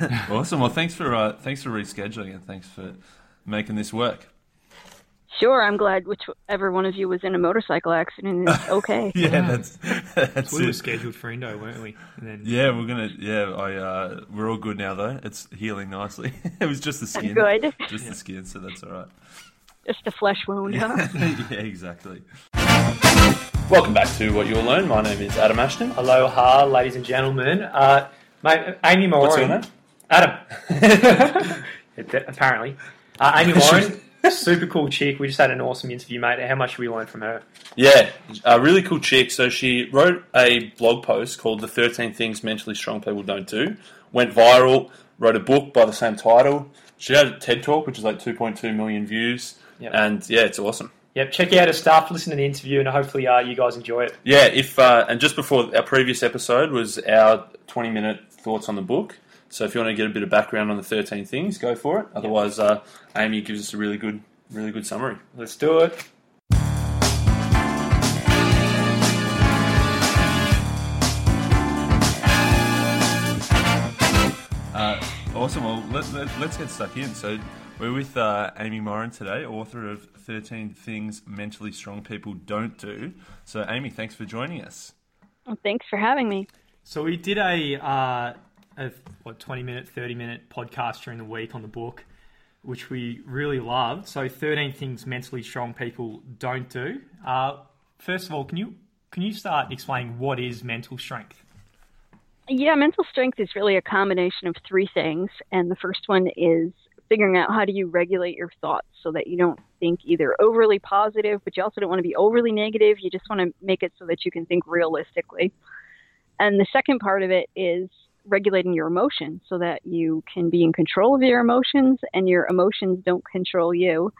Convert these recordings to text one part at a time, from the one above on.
awesome. Well, thanks for uh, thanks for rescheduling and thanks for making this work. Sure, I'm glad whichever one of you was in a motorcycle accident is okay. yeah, yeah, that's that's we it. were scheduled for Indo, weren't we? And then Yeah, we're gonna. Yeah, I. Uh, we're all good now though. It's healing nicely. it was just the skin. Good. Just the skin, so that's all right. Just a flesh wound, huh? yeah, exactly. Welcome back to What You'll Learn. My name is Adam Ashton. Aloha, ladies and gentlemen. Uh, mate, Amy Morin. What's your name? Adam. Apparently. Uh, Amy Warren, super cool chick. We just had an awesome interview, mate. How much we learned from her? Yeah, a really cool chick. So she wrote a blog post called "The 13 Things Mentally Strong People Don't Do." Went viral. Wrote a book by the same title. She had a TED talk, which is like 2.2 million views. Yep. And yeah, it's awesome. Yep, check out her stuff, listen to the interview, and hopefully uh, you guys enjoy it. Yeah, if uh, and just before our previous episode was our 20 minute thoughts on the book. So if you want to get a bit of background on the 13 things, go for it. Otherwise, uh, Amy gives us a really good, really good summary. Let's do it. Uh, awesome. Well, let, let, let's get stuck in. So we're with uh, Amy Morin today, author of 13 Things Mentally Strong People Don't Do. So, Amy, thanks for joining us. Well, thanks for having me. So we did a, uh, a what twenty minute, thirty minute podcast during the week on the book, which we really loved. So thirteen things mentally strong people don't do. Uh, first of all, can you can you start explaining what is mental strength? Yeah, mental strength is really a combination of three things. And the first one is figuring out how do you regulate your thoughts so that you don't think either overly positive, but you also don't want to be overly negative. You just want to make it so that you can think realistically. And the second part of it is regulating your emotions so that you can be in control of your emotions and your emotions don't control you.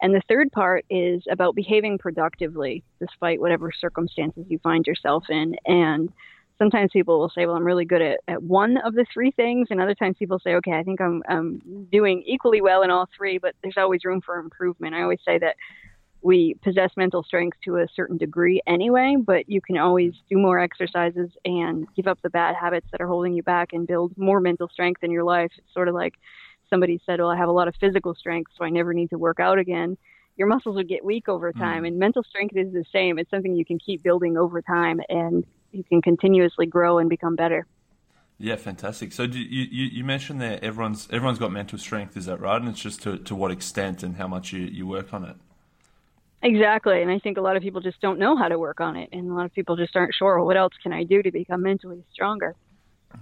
And the third part is about behaving productively despite whatever circumstances you find yourself in. And sometimes people will say, well, I'm really good at, at one of the three things. And other times people say, okay, I think I'm, I'm doing equally well in all three, but there's always room for improvement. I always say that we possess mental strength to a certain degree anyway, but you can always do more exercises and give up the bad habits that are holding you back and build more mental strength in your life. It's sort of like somebody said, well, I have a lot of physical strength, so I never need to work out again. Your muscles would get weak over hmm. time, and mental strength is the same. It's something you can keep building over time, and you can continuously grow and become better. Yeah, fantastic. So do you, you, you mentioned there everyone's everyone's got mental strength, is that right? And it's just to, to what extent and how much you, you work on it. Exactly, and I think a lot of people just don't know how to work on it, and a lot of people just aren't sure. Well, what else can I do to become mentally stronger?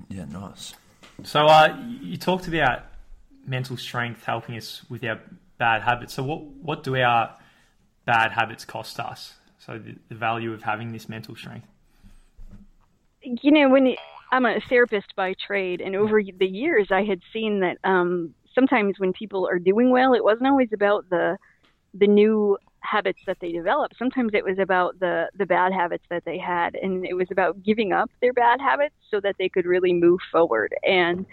Yeah, nice. So uh, you talked about mental strength helping us with our bad habits. So what what do our bad habits cost us? So the, the value of having this mental strength. you know, when you, I'm a therapist by trade, and over the years, I had seen that um, sometimes when people are doing well, it wasn't always about the the new habits that they developed. Sometimes it was about the the bad habits that they had, and it was about giving up their bad habits so that they could really move forward. And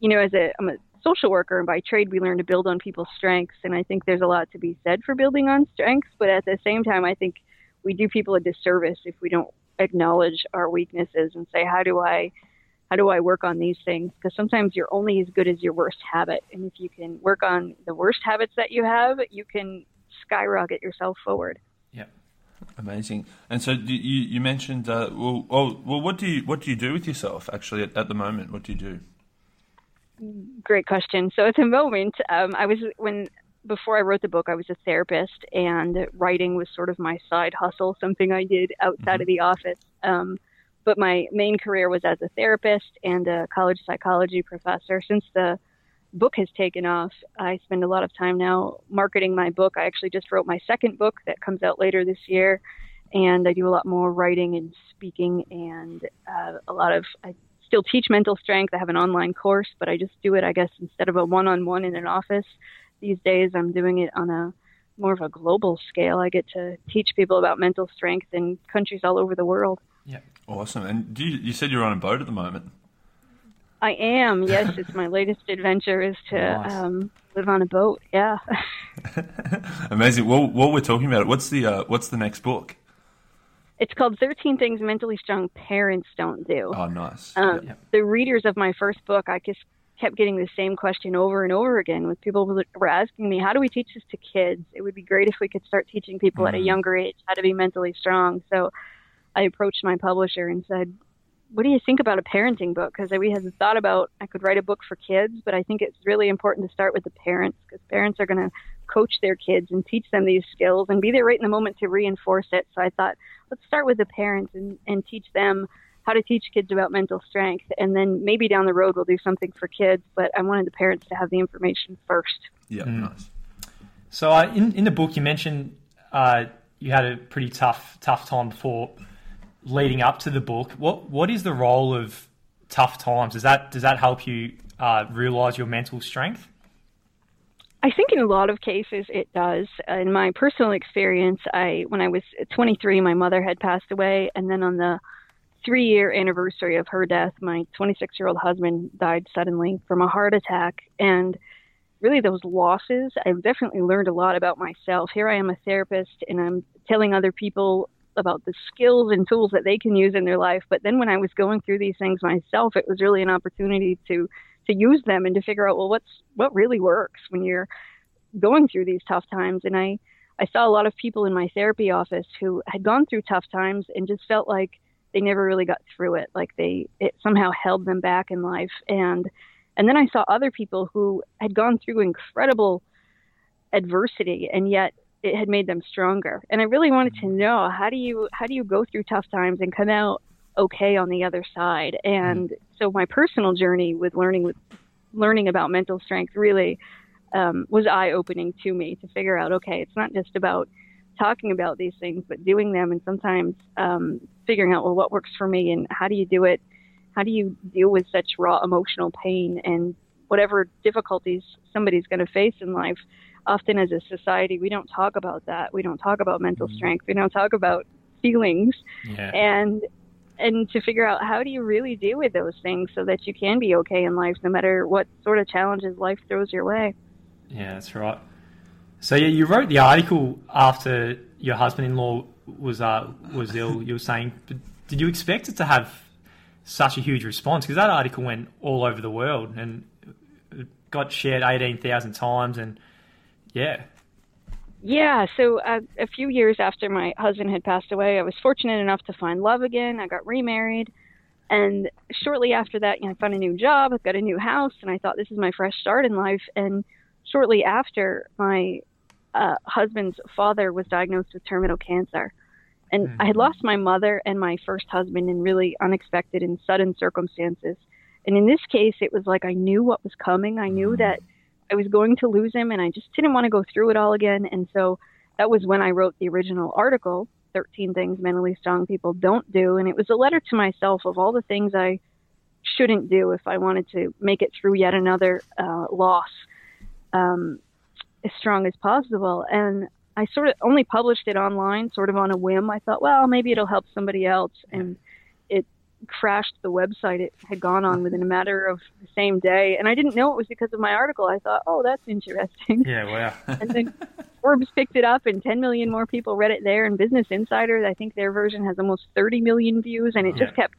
you know, as a I'm a social worker, and by trade, we learn to build on people's strengths, and I think there's a lot to be said for building on strengths. But at the same time, I think we do people a disservice if we don't acknowledge our weaknesses and say how do i how do i work on these things because sometimes you're only as good as your worst habit and if you can work on the worst habits that you have you can skyrocket yourself forward Yeah. Amazing. And so you you mentioned uh, well oh well what do you what do you do with yourself actually at, at the moment? What do you do? great question so at the moment um, i was when before I wrote the book, I was a therapist, and writing was sort of my side hustle, something I did outside of the office. Um, but my main career was as a therapist and a college psychology professor. Since the book has taken off, I spend a lot of time now marketing my book. I actually just wrote my second book that comes out later this year, and I do a lot more writing and speaking and uh, a lot of. I still teach mental strength. I have an online course, but I just do it, I guess, instead of a one on one in an office these days I'm doing it on a more of a global scale. I get to teach people about mental strength in countries all over the world. Yeah. Awesome. And do you, you said you're on a boat at the moment. I am. Yes, it's my latest adventure is to Nice. um, live on a boat. Yeah. Amazing. Well, while we're talking about it, what's the uh, what's the next book? it's called 13 Things Mentally Strong Parents Don't Do. Oh, nice. Um, Yeah. The readers of my first book, I just kept getting the same question over and over again with people who were asking me, how do we teach this to kids? It would be great if we could start teaching people mm-hmm. at a younger age how to be mentally strong. So I approached my publisher and said, what do you think about a parenting book? Because we had thought about I could write a book for kids, but I think it's really important to start with the parents because parents are going to coach their kids and teach them these skills and be there right in the moment to reinforce it. So I thought, let's start with the parents and, and teach them how to teach kids about mental strength. And then maybe down the road we'll do something for kids, but I wanted the parents to have the information first. Yeah, mm. nice. So uh, in, in the book, you mentioned uh, you had a pretty tough, tough time before leading up to the book. What what is the role of tough times? Does that does that help you uh, realize your mental strength? I think in a lot of cases it does. In my personal experience, I when I was 23, my mother had passed away, and then on the three year anniversary of her death, my 26 year old husband died suddenly from a heart attack, and really those losses, I've definitely learned a lot about myself. Here I am a therapist, and I'm telling other people about the skills and tools that they can use in their life. But then when I was going through these things myself, it was really an opportunity to to use them and to figure out well what's what really works when you're going through these tough times. And I I saw a lot of people in my therapy office who had gone through tough times and just felt like they never really got through it, like they it somehow held them back in life. And and then I saw other people who had gone through incredible adversity and yet it had made them stronger. And I really wanted to mm-hmm. know how do you how do you go through tough times and come out okay on the other side. And mm-hmm. so my personal journey with learning with learning about mental strength really um, was eye opening to me to figure out okay, it's not just about talking about these things, but doing them, and sometimes um, figuring out well what works for me and how do you do it. How do you deal with such raw emotional pain and whatever difficulties somebody's going to face in life? Often as a society we don't talk about that. We don't talk about mental mm-hmm. strength. We don't talk about feelings. Yeah. and and to figure out how do you really deal with those things so that you can be okay in life no matter what sort of challenges life throws your way. Yeah that's right. So yeah you wrote the article after your husband-in-law was uh, was ill you were saying. Did you expect it to have such a huge response? Because that article went all over the world and got shared 18,000 times and yeah. Yeah, so uh, a few years after my husband had passed away, I was fortunate enough to find love again. I got remarried. And shortly after that, you know, I found a new job, I've got a new house, and I thought this is my fresh start in life. And shortly after, my uh, husband's father was diagnosed with terminal cancer. And mm-hmm. I had lost my mother and my first husband in really unexpected and sudden circumstances. And in this case, it was like I knew what was coming. I knew mm-hmm. that I was going to lose him and I just didn't want to go through it all again. And so that was when I wrote the original article, 13 Things Mentally Strong People Don't Do. And it was a letter to myself of all the things I shouldn't do if I wanted to make it through yet another uh, loss um, as strong as possible. And I sort of only published it online, sort of on a whim. I thought, well, maybe it'll help somebody else. And crashed the website it had gone on within a matter of the same day. And I didn't know it was because of my article. I thought, oh, that's interesting. Yeah, wow. and then Forbes picked it up, and 10 million more people read it there. And Business Insider, I think their version has almost 30 million views, and it just kept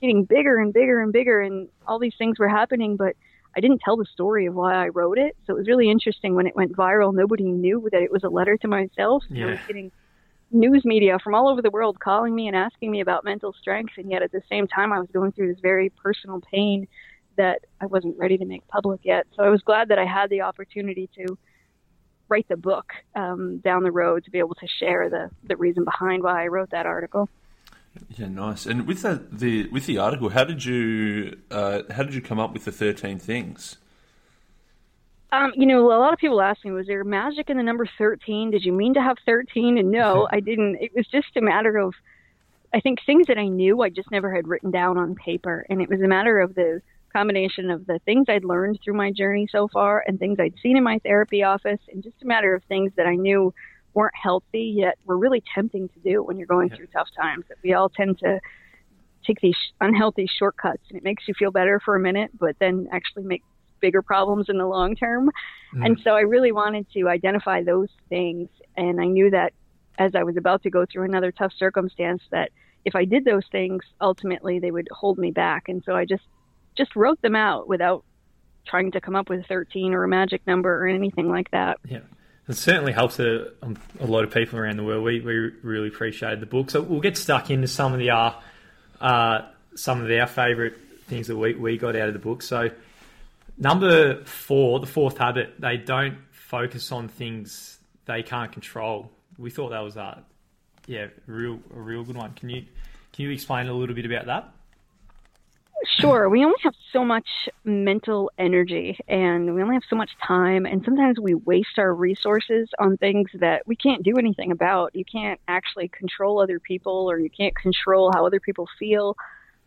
getting bigger and bigger and bigger. And all these things were happening, but I didn't tell the story of why I wrote it. So it was really interesting when it went viral. Nobody knew that it was a letter to myself. Yeah. I was getting news media from all over the world calling me and asking me about mental strength, and yet at the same time, I was going through this very personal pain that I wasn't ready to make public yet. So I was glad that I had the opportunity to write the book um, down the road to be able to share the the reason behind why I wrote that article. Yeah, nice. And with the, the with the article, how did you uh, how did you come up with the thirteen things? Um, you know, a lot of people ask me, was there magic in the number 13? Did you mean to have 13? And no, I didn't. It was just a matter of, I think, things that I knew I just never had written down on paper. And it was a matter of the combination of the things I'd learned through my journey so far and things I'd seen in my therapy office, and just a matter of things that I knew weren't healthy yet were really tempting to do when you're going yeah. through tough times. That we all tend to take these unhealthy shortcuts and it makes you feel better for a minute, but then actually make bigger problems in the long term. Mm. And so I really wanted to identify those things. And I knew that as I was about to go through another tough circumstance, that if I did those things, ultimately they would hold me back. And so I just just wrote them out without trying to come up with 13 or a magic number or anything like that. Yeah. It certainly helps a, um, a lot of people around the world. We, we really appreciated the book. So we'll get stuck into some of the uh, uh, some of our favourite things that we, we got out of the book. So number four, the fourth habit, they don't focus on things they can't control. We thought that was a yeah, real a real good one. Can you can you explain a little bit about that? Sure. We only have so much mental energy and we only have so much time. And sometimes we waste our resources on things that we can't do anything about. You can't actually control other people or you can't control how other people feel.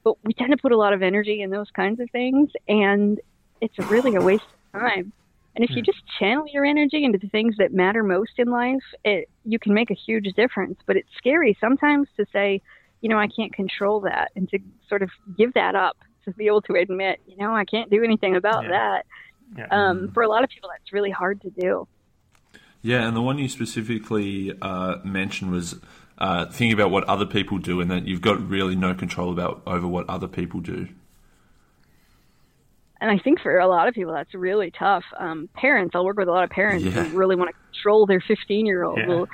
But we tend to put a lot of energy in those kinds of things. And it's really a waste of time. And if you just channel your energy into the things that matter most in life, it, you can make a huge difference. But it's scary sometimes to say, you know, I can't control that and to sort of give that up to be able to admit, you know, I can't do anything about Yeah. that. Yeah. Um, for a lot of people, that's really hard to do. Yeah, and the one you specifically uh, mentioned was uh, thinking about what other people do, and that you've got really no control about over what other people do. And I think for a lot of people, that's really tough. Um, parents, I'll work with a lot of parents Yeah. who really want to control their 15 year old. Yeah. Well,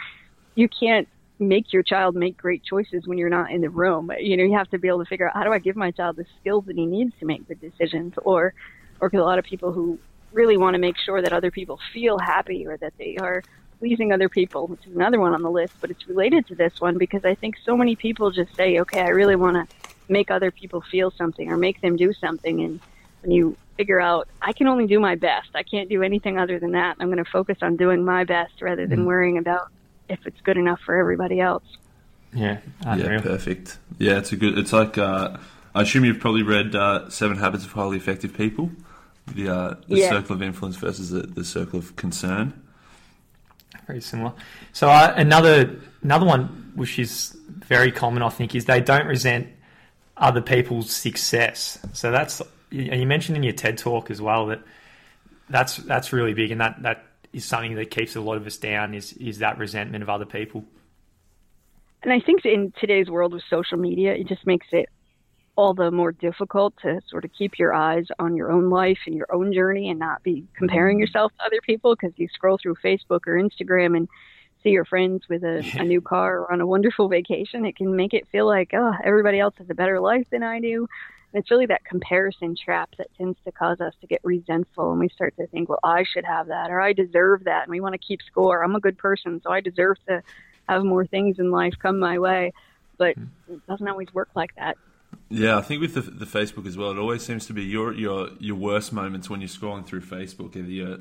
you can't make your child make great choices when you're not in the room. You know, you have to be able to figure out how do I give my child the skills that he needs to make the decisions, or, or with a lot of people who really want to make sure that other people feel happy or that they are pleasing other people, which is another one on the list, but it's related to this one because I think so many people just say, okay, I really want to make other people feel something or make them do something. And when you figure out, I can only do my best, I can't do anything other than that, I'm going to focus on doing my best rather than worrying about if it's good enough for everybody else. yeah. Unreal. Yeah, perfect. Yeah, it's a good. It's like uh, I assume you've probably read uh, Seven Habits of Highly Effective People, the uh, the Yeah. circle of influence versus the, the circle of concern. very similar. So uh, another another one which is very common, I think, is they don't resent other people's success. So that's you you mentioned in your TED talk as well that that's that's really big, and that that is something that keeps a lot of us down. Is is that resentment of other people? And I think in today's world with social media, it just makes it all the more difficult to sort of keep your eyes on your own life and your own journey and not be comparing yourself to other people because you scroll through Facebook or Instagram and see your friends with a, a new car or on a wonderful vacation. It can make it feel like, oh, everybody else has a better life than I do. And it's really that comparison trap that tends to cause us to get resentful and we start to think, well, I should have that or I deserve that. And we want to keep score. I'm a good person, so I deserve to have more things in life come my way. But hmm. it doesn't always work like that. Yeah, I think with the, the Facebook as well, it always seems to be your your your worst moments when you're scrolling through Facebook. Either you're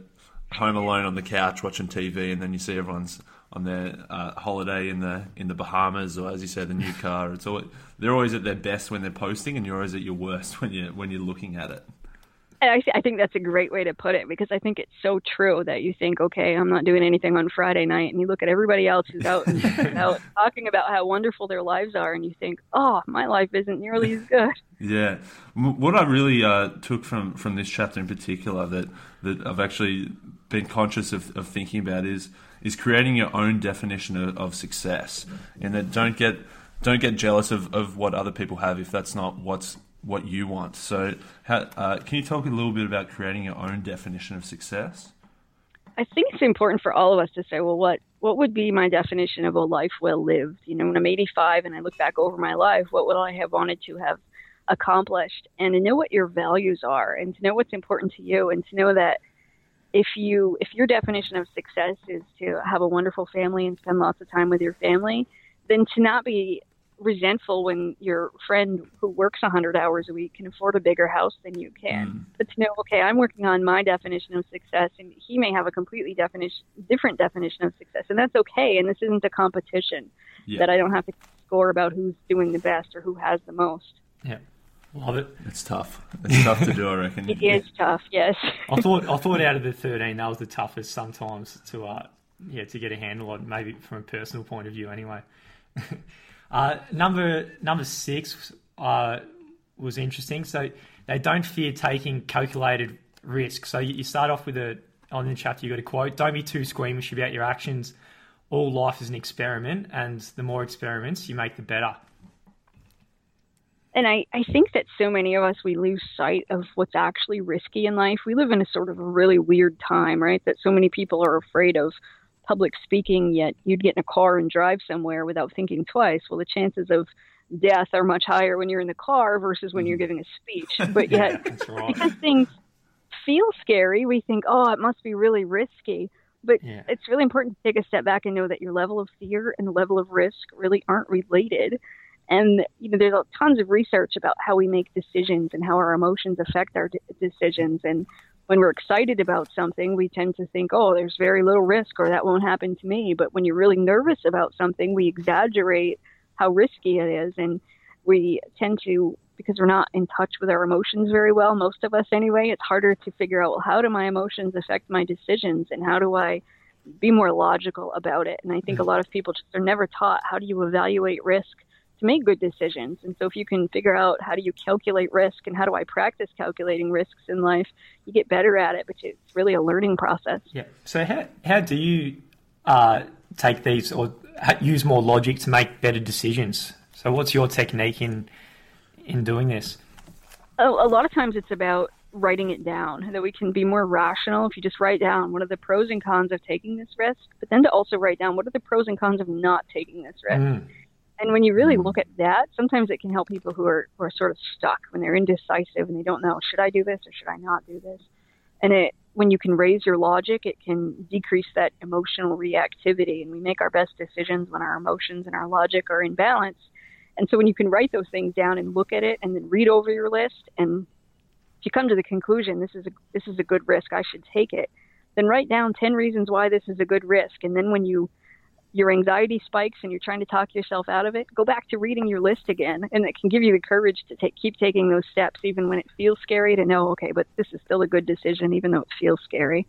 home alone on the couch watching TV, and then you see everyone's on their uh, holiday in the in the Bahamas, or as you said, the new car. It's always, they're always at their best when they're posting, and you're always at your worst when you when you're looking at it. And I, I think that's a great way to put it because I think it's so true that you think, okay, I'm not doing anything on Friday night, and you look at everybody else who's out, out talking about how wonderful their lives are, and you think, oh, my life isn't nearly as good. Yeah, what I really uh, took from from this chapter in particular that that I've actually been conscious of, of thinking about is is creating your own definition of, of success, and that don't get don't get jealous of, of what other people have if that's not what's what you want. So, how, uh, can you talk a little bit about creating your own definition of success? I think it's important for all of us to say, well, what what would be my definition of a life well lived? You know, when I'm 85 and I look back over my life, what would I have wanted to have accomplished? And to know what your values are, and to know what's important to you, and to know that if you if your definition of success is to have a wonderful family and spend lots of time with your family, then to not be resentful when your friend who works 100 hours a week can afford a bigger house than you can. But to know, okay, I'm working on my definition of success, and he may have a completely definition, different definition of success, and that's okay. And this isn't a competition Yeah. that I don't have to score about who's doing the best or who has the most. Yeah, love it. It's tough. It's tough to do, I reckon. It is tough, yes. I thought I thought out of the thirteen that was the toughest sometimes to uh yeah to get a handle on maybe from a personal point of view anyway. uh, number number six uh, was interesting. So they don't fear taking calculated risks. So you, you start off with a on the chapter you got a quote: "Don't be too squeamish about your actions. All life is an experiment, and the more experiments you make, the better." and I, I think that so many of us we lose sight of what's actually risky in life. We live in a sort of a really weird time, right? That so many people are afraid of public speaking, yet you'd get in a car and drive somewhere without thinking twice. Well, the chances of death are much higher when you're in the car versus when you're mm-hmm. giving a speech. But yet, yeah, because things feel scary, we think, oh, it must be really risky. But yeah. it's really important to take a step back and know that your level of fear and the level of risk really aren't related. And you know, there's tons of research about how we make decisions and how our emotions affect our d- decisions. And when we're excited about something, we tend to think, oh, there's very little risk or that won't happen to me. But when you're really nervous about something, we exaggerate how risky it is. And we tend to, because we're not in touch with our emotions very well, most of us anyway, it's harder to figure out, well, how do my emotions affect my decisions and how do I be more logical about it? And I think a mm. lot of people just are never taught how do you evaluate risk to make good decisions. And so if you can figure out how do you calculate risk and how do I practice calculating risks in life, you get better at it, but it's really a learning process. Yeah. So how, how do you uh, take these or use more logic to make better decisions? So what's your technique in in doing this? A, a lot of times it's about writing it down that we can be more rational if you just write down what are the pros and cons of taking this risk but then to also write down what are the pros and cons of not taking this risk mm. And when you really mm-hmm. look at that, sometimes it can help people who are who are sort of stuck when they're indecisive and they don't know should I do this or should I not do this. And it when you can raise your logic, it can decrease that emotional reactivity, and we make our best decisions when our emotions and our logic are in balance. And so when you can write those things down and look at it and then read over your list and if you come to the conclusion this is a this is a good risk, I should take it, then write down 10 reasons why this is a good risk. And then when you your anxiety spikes and you're trying to talk yourself out of it, go back to reading your list again, and it can give you the courage to take, keep taking those steps, even when it feels scary. To know, okay, but this is still a good decision, even though it feels scary.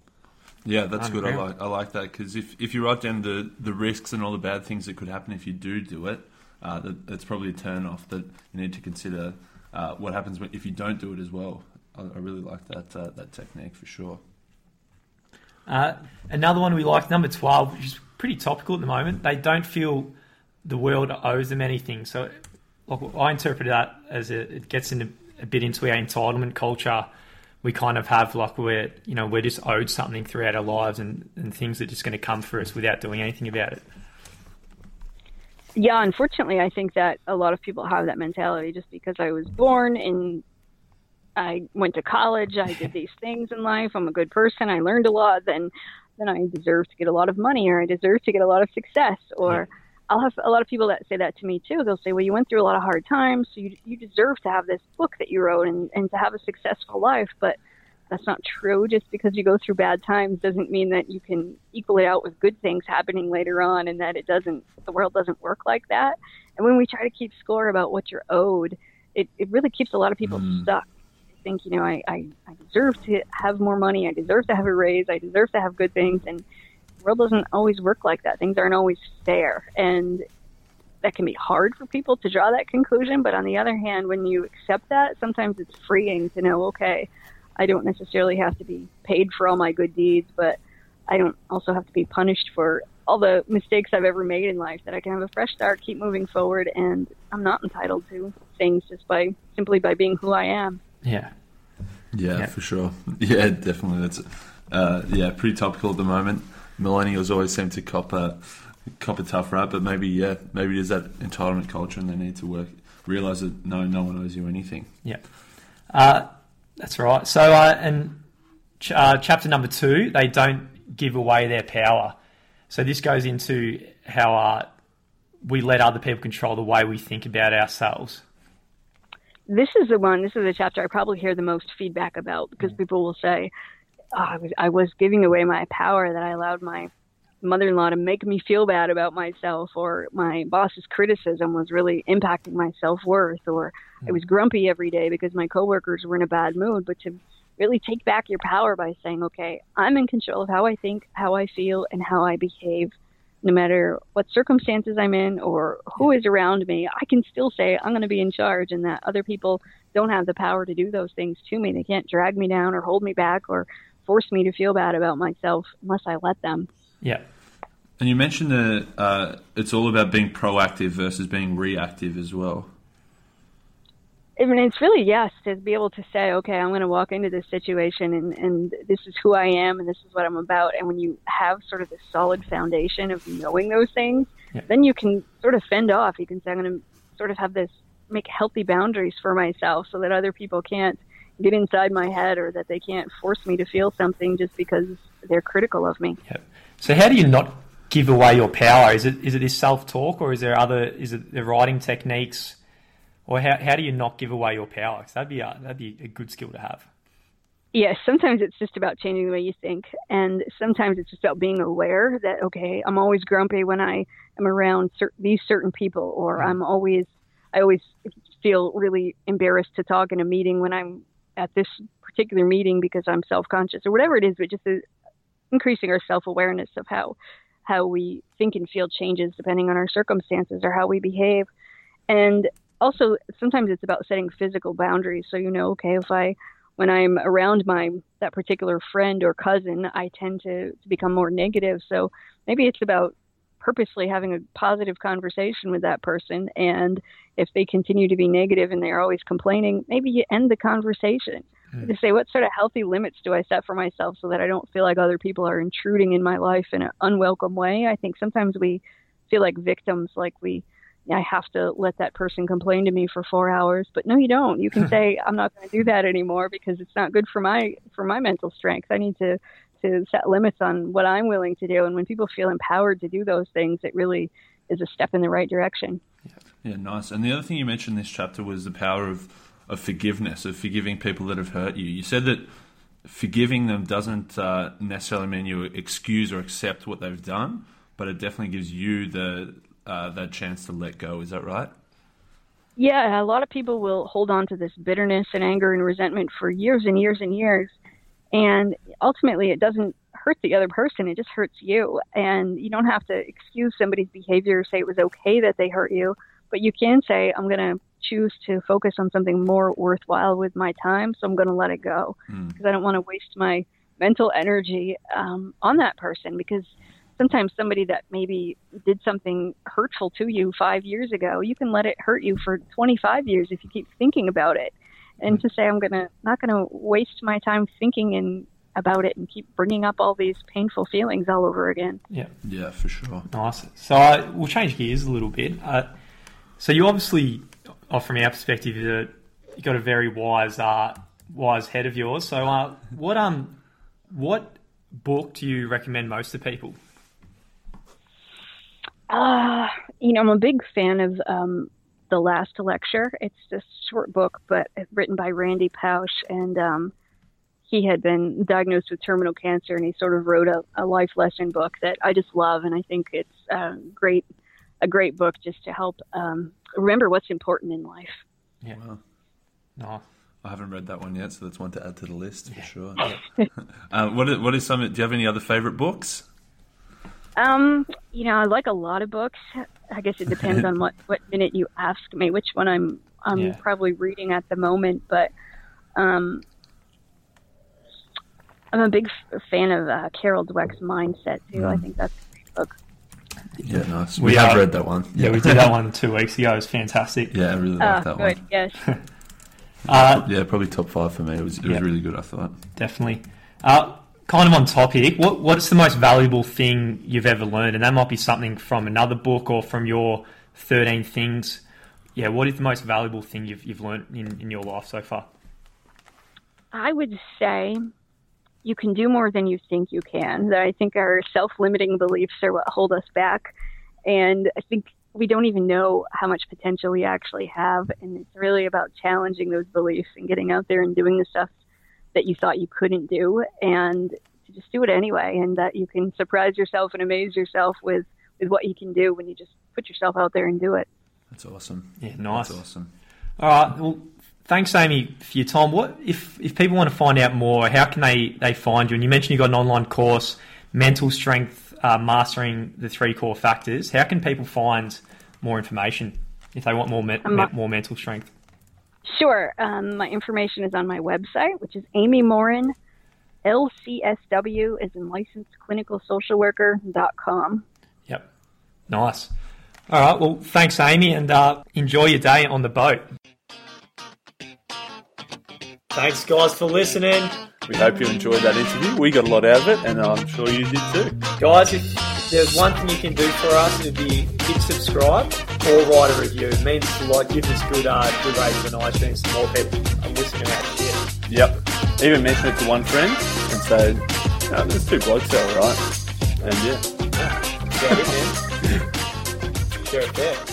Yeah, that's good. I like I like that because if, if you write down the, the risks and all the bad things that could happen if you do do it, uh, that, that's probably a turn off that you need to consider uh, what happens if you don't do it as well. I, I really like that uh, that technique for sure. Uh, another one we like, number twelve, which is pretty topical at the moment. They don't feel the world owes them anything. So, like, I interpret that as a, it gets into a bit into our entitlement culture. We kind of have like we're you know we're just owed something throughout our lives, and, and things are just going to come for us without doing anything about it. Yeah, unfortunately, I think that a lot of people have that mentality. Just because I was born and I went to college, I did these things in life. I'm a good person. I learned a lot. Then then I deserve to get a lot of money or I deserve to get a lot of success or yeah. I'll have a lot of people that say that to me too. They'll say, "Well, you went through a lot of hard times, so you you deserve to have this book that you wrote and and to have a successful life." But that's not true. Just because you go through bad times doesn't mean that you can equal it out with good things happening later on, and that it doesn't. The world doesn't work like that. And when we try to keep score about what you're owed, it it really keeps a lot of people mm. stuck think, you know, I, I, I deserve to have more money. I deserve to have a raise. I deserve to have good things. And the world doesn't always work like that. Things aren't always fair. And that can be hard for people to draw that conclusion. But on the other hand, when you accept that, sometimes it's freeing to know, okay, I don't necessarily have to be paid for all my good deeds, but I don't also have to be punished for all the mistakes I've ever made in life. That I can have a fresh start, keep moving forward, and I'm not entitled to things just by simply by being who I am. Yeah. Yeah, yeah. for sure. Yeah, definitely. That's uh, yeah, pretty topical at the moment. Millennials always seem to cop a cop a tough rap, but maybe yeah, maybe it is that entitlement culture, and they need to work realize that no, no one owes you anything. Yeah, uh, that's right. So, uh, and ch- uh, chapter number two, they don't give away their power. So this goes into how uh, we let other people control the way we think about ourselves this is the one, this is the chapter I probably hear the most feedback about because people will say, oh, I, was, I was giving away my power that I allowed my mother in law to make me feel bad about myself, or my boss's criticism was really impacting my self worth, or I hmm. was grumpy every day because my coworkers were in a bad mood. But to really take back your power by saying, okay, I'm in control of how I think, how I feel, and how I behave no matter what circumstances I'm in or who is around me, I can still say I'm going to be in charge and that other people don't have the power to do those things to me. They can't drag me down or hold me back or force me to feel bad about myself unless I let them. Yeah. And you mentioned that uh, it's all about being proactive versus being reactive as well. I mean, it's really yes to be able to say, okay, I'm going to walk into this situation, and and this is who I am, and this is what I'm about. And when you have sort of this solid foundation of knowing those things, yeah. then you can sort of fend off. You can say, I'm going to sort of have this make healthy boundaries for myself, so that other people can't get inside my head or that they can't force me to feel something just because they're critical of me. Yep. So how do you not give away your power? Is it is it this self talk or is there other is it the writing techniques? Or how, how do you not give away your power? Because that'd be a, that'd be a good skill to have. Yes, sometimes it's just about changing the way you think, and sometimes it's just about being aware that okay, I'm always grumpy when I am around cer- these certain people, or mm. I'm always I always feel really embarrassed to talk in a meeting when I'm at this particular meeting because I'm self conscious or whatever it is, but just increasing our self awareness of how how we think and feel changes depending on our circumstances or how we behave. And also sometimes it's about setting physical boundaries. So you know, okay, if I when I'm around my that particular friend or cousin, I tend to, to become more negative. So maybe it's about purposely having a positive conversation with that person. And if they continue to be negative and they're always complaining, maybe you end the conversation. Mm. To say, what sort of healthy limits do I set for myself so that I don't feel like other people are intruding in my life in an unwelcome way? I think sometimes we feel like victims, like we, I have to let that person complain to me for four hours. But no, you don't. You can say, I'm not going to do that anymore because it's not good for my for my mental strength. I need to to set limits on what I'm willing to do. And when people feel empowered to do those things, it really is a step in the right direction. Yeah, yeah nice. And the other thing you mentioned in this chapter was the power of, of forgiveness, of forgiving people that have hurt you. You said that forgiving them doesn't uh, necessarily mean you excuse or accept what they've done, but it definitely gives you the uh, that chance to let go. Is that right? Yeah, a lot of people will hold on to this bitterness and anger and resentment for years and years and years. And ultimately, it doesn't hurt the other person, it just hurts you. And you don't have to excuse somebody's behavior or say it was okay that they hurt you, but you can say, I'm going to choose to focus on something more worthwhile with my time, so I'm going to let it go because mm. I don't want to waste my mental energy um, on that person because sometimes somebody that maybe did something hurtful to you five years ago, you can let it hurt you for 25 years if you keep thinking about it and to say I'm gonna not gonna waste my time thinking and about it and keep bringing up all these painful feelings all over again. Yeah, yeah, for sure. Nice. So uh, we'll change gears a little bit. Uh, so you obviously, oh, from our perspective, you got a very wise, uh, wise head of yours. So uh, what um, what book do you recommend most to people? Uh, you know, I'm a big fan of um, the last lecture. It's a short book, but written by Randy Pausch, and um, he had been diagnosed with terminal cancer, and he sort of wrote a, a life lesson book that I just love, and I think it's a great, a great book just to help um, remember what's important in life. Yeah. Wow. No. I haven't read that one yet, so that's one to add to the list for sure. uh, what is, what is some? Do you have any other favorite books? Um, you know, I like a lot of books. I guess it depends on what what minute you ask me which one I'm I'm yeah. probably reading at the moment, but um, I'm a big f- fan of uh, Carol Dweck's Mindset too. Mm. I think that's a great book. Yeah, nice. We, we have read that one. Yeah, we did that one two weeks ago. It was fantastic. Yeah, I really liked oh, that good. one. Yes. uh, yeah, probably top five for me. It was it was really good. I thought. Definitely. Uh, kind of on topic, what what's the most valuable thing you've ever learned? And that might be something from another book or from your thirteen things. Yeah, what is the most valuable thing you've you've learned in, in your life so far? I would say you can do more than you think you can. That I think our self limiting beliefs are what hold us back. And I think we don't even know how much potential we actually have. And it's really about challenging those beliefs and getting out there and doing the stuff that you thought you couldn't do and to just do it anyway and that you can surprise yourself and amaze yourself with with what you can do when you just put yourself out there and do it. That's awesome. Yeah nice. that's awesome. All right well thanks amy for your time. What if if people want to find out more how can they they find you? And you mentioned you got an online course mental strength uh, mastering the three core factors. How can people find more information if they want more me- um, more mental strength Sure. Um, my information is on my website, which is Amy Morin, LCSW, as in licensed clinical social worker.com. Yep. Nice. All right. Well, thanks, Amy, and uh, enjoy your day on the boat. Thanks, guys, for listening. We hope you enjoyed that interview. We got a lot out of it, and I'm sure you did too. Guys, if there's one thing you can do for us, it'd be hit subscribe write a review. It means a lot. Give us good, uh, good ratings on iTunes so more people are listening to that shit. Yep. Even mention it to one friend and say, oh, there's two blokes there, right? And yeah. Yeah, it, man. Share it there.